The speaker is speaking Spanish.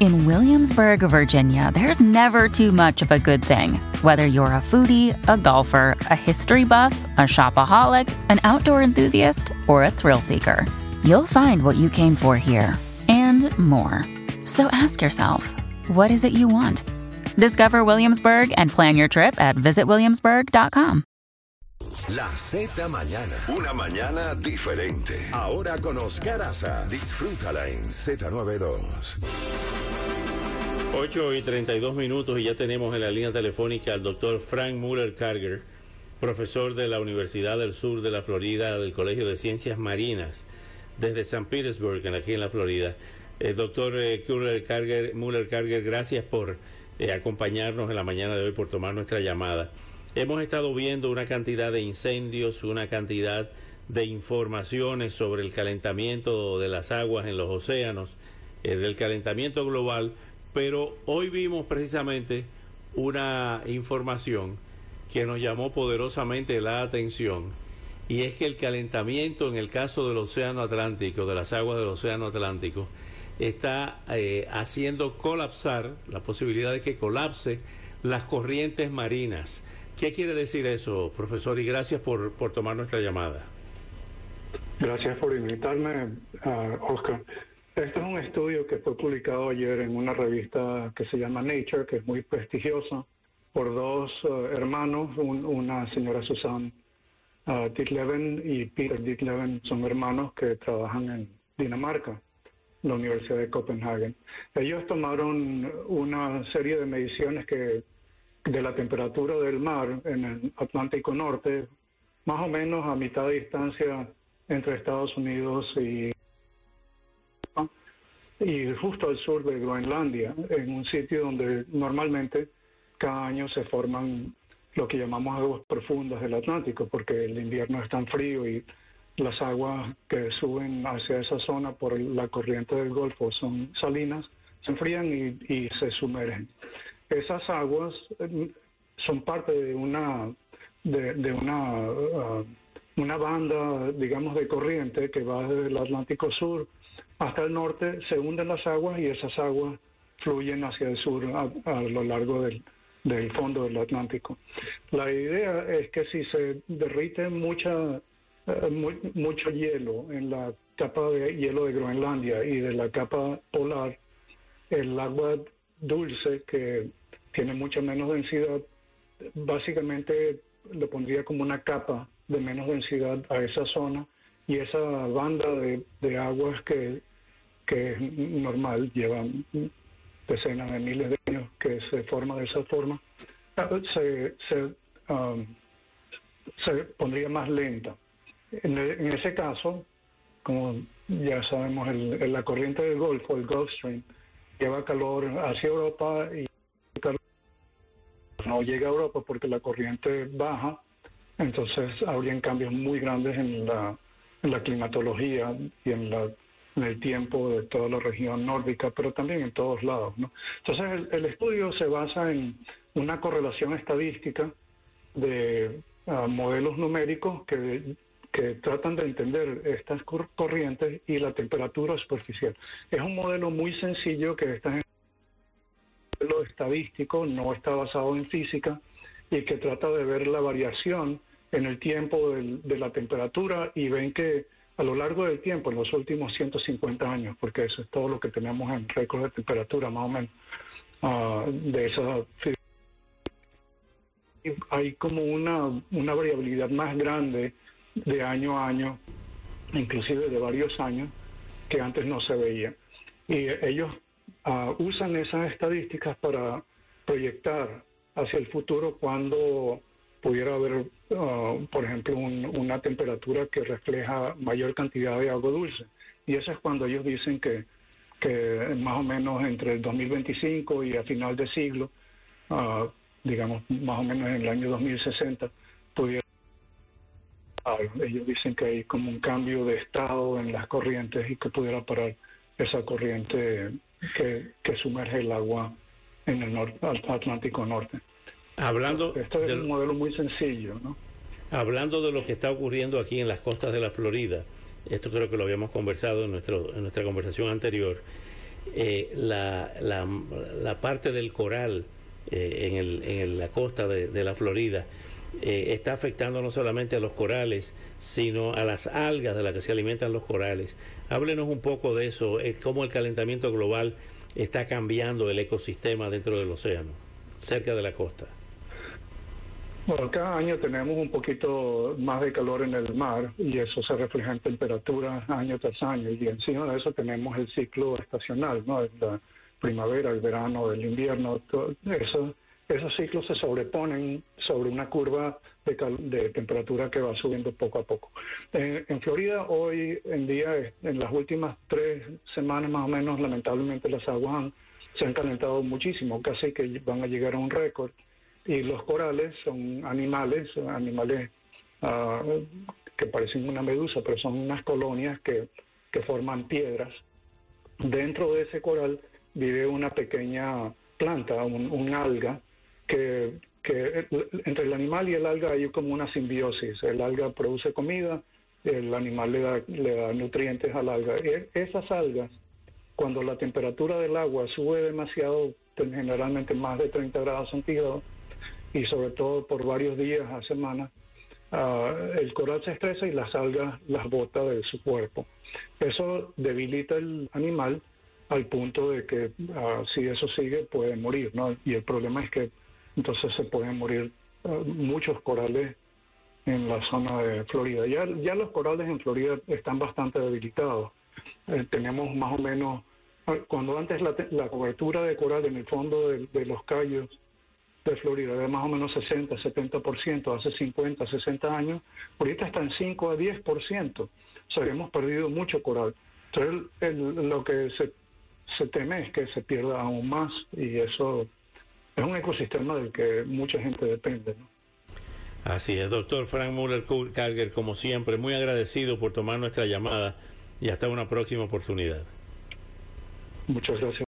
In Williamsburg, Virginia, there's never too much of a good thing. Whether you're a foodie, a golfer, a history buff, a shopaholic, an outdoor enthusiast, or a thrill seeker, you'll find what you came for here and more. So ask yourself, what is it you want? Discover Williamsburg and plan your trip at visitwilliamsburg.com. La Z Mañana. Una mañana diferente. Ahora con Oscar Aza. Disfrútala en Z92. 8 y 32 minutos y ya tenemos en la línea telefónica al doctor Frank Muller Carger, profesor de la Universidad del Sur de la Florida del Colegio de Ciencias Marinas desde San Petersburg, aquí en la Florida. Eh, doctor eh, Muller Carger, Muller Carger, gracias por eh, acompañarnos en la mañana de hoy, por tomar nuestra llamada. Hemos estado viendo una cantidad de incendios, una cantidad de informaciones sobre el calentamiento de las aguas en los océanos, del calentamiento global pero hoy vimos precisamente una información que nos llamó poderosamente la atención y es que el calentamiento en el caso del Océano Atlántico, de las aguas del Océano Atlántico, está eh, haciendo colapsar la posibilidad de que colapse las corrientes marinas. ¿Qué quiere decir eso, profesor? Y gracias por, por tomar nuestra llamada. Gracias por invitarme, Oscar. Este es un estudio que fue publicado ayer en una revista que se llama Nature, que es muy prestigiosa, por dos eh, hermanos, una señora Susan uh, y Peter Dietleven, son hermanos que trabajan en Dinamarca, la Universidad de Copenhagen. Ellos tomaron una serie de mediciones que de la temperatura del mar en el Atlántico Norte, más o menos a mitad de distancia entre Estados Unidos y y justo al sur de Groenlandia, en un sitio donde normalmente cada año se forman lo que llamamos aguas profundas del Atlántico, porque el invierno es tan frío y las aguas que suben hacia esa zona por la corriente del Golfo son salinas, se enfrían y, se sumergen. Esas aguas eh, son parte de una de, una uh, una banda, digamos, de corriente que va desde el Atlántico Sur hasta el norte, se hunden las aguas y esas aguas fluyen hacia el sur a, lo largo del, fondo del Atlántico. La idea es que si se derrite mucha, eh, mucho hielo en la capa de hielo de Groenlandia y de la capa polar, el agua dulce, que tiene mucha menos densidad, básicamente le pondría como una capa de menos densidad a esa zona y esa banda de aguas que que es normal, lleva decenas de miles de años que se forma de esa forma, se, se, um, se pondría más lenta. En, ese caso, como ya sabemos, el, la corriente del Golfo, el Gulf Stream, lleva calor hacia Europa y no llega a Europa porque la corriente baja, entonces habrían cambios muy grandes en la, en la climatología y en la en el tiempo de toda la región nórdica, pero también en todos lados. ¿no? Entonces, el, estudio se basa en una correlación estadística de ah, modelos numéricos que, que tratan de entender estas corrientes y la temperatura superficial. Es un modelo muy sencillo que está en modelo estadístico, no está basado en física y que trata de ver la variación en el tiempo de la temperatura y ven que a lo largo del tiempo, en los últimos 150 años, porque eso es todo lo que tenemos en récord de temperatura, más o menos, ah, de esa hay como una, una variabilidad más grande de año a año, inclusive de varios años, que antes no se veía. Y ellos ah, usan esas estadísticas para proyectar hacia el futuro cuando pudiera haber, ah, por ejemplo, una temperatura que refleja mayor cantidad de agua dulce. Y eso es cuando ellos dicen que, que más o menos entre el 2025 y a final de siglo uh, digamos, más o menos en el año 2060, pudiera... Ellos dicen que hay como un cambio de estado en las corrientes y que pudiera parar esa corriente que, que sumerge el agua en el norte, Atlántico Norte. Hablando este es un modelo muy sencillo, ¿no? Hablando de lo que está ocurriendo aquí en las costas de la Florida, esto creo que lo habíamos conversado en, nuestro, en nuestra conversación anterior, eh, la, la, la, parte del coral eh, en, el, en, la costa de, de la Florida eh, está afectando no solamente a los corales, sino a las algas de las que se alimentan los corales. Háblenos un poco de eso, cómo el calentamiento global está cambiando el ecosistema dentro del océano, cerca de la costa. Bueno, cada año tenemos un poquito más de calor en el mar y eso se refleja en temperaturas año tras año y encima de eso tenemos el ciclo estacional, ¿no? La primavera, el verano, el invierno, todo eso esos ciclos se sobreponen sobre una curva de, de temperatura que va subiendo poco a poco. En, Florida hoy en día, en las últimas tres semanas más o menos, lamentablemente las aguas se han calentado muchísimo, casi que van a llegar a un récord. Y los corales son animales, animales uh, que parecen una medusa, pero son unas colonias que, que forman piedras. Dentro de ese coral vive una pequeña planta, un, un alga, que, entre el animal y el alga hay como una simbiosis. El alga produce comida, el animal le da, le da nutrientes al alga. E, esas algas, cuando la temperatura del agua sube demasiado, generalmente más de 30 grados centígrados, y sobre todo por varios días a semanas, uh, el coral se estresa y las algas las bota de su cuerpo. Eso debilita el animal al punto de que uh, si eso sigue puede morir, ¿no? Y el problema es que entonces se pueden morir eh, muchos corales en la zona de Florida. Ya, ya los corales en Florida están bastante debilitados. Eh, tenemos más o menos, cuando antes la, la cobertura de coral en el fondo de, de, los callos de Florida era más o menos 60, 70%, hace 50, 60 años, ahorita está en 5 a 10%. O sea, hemos perdido mucho coral. Entonces, el, lo que se, se teme es que se pierda aún más y eso es un ecosistema del que mucha gente depende. ¿no? Así es, doctor Frank Muller Karger, como siempre, muy agradecido por tomar nuestra llamada y hasta una próxima oportunidad. Muchas gracias.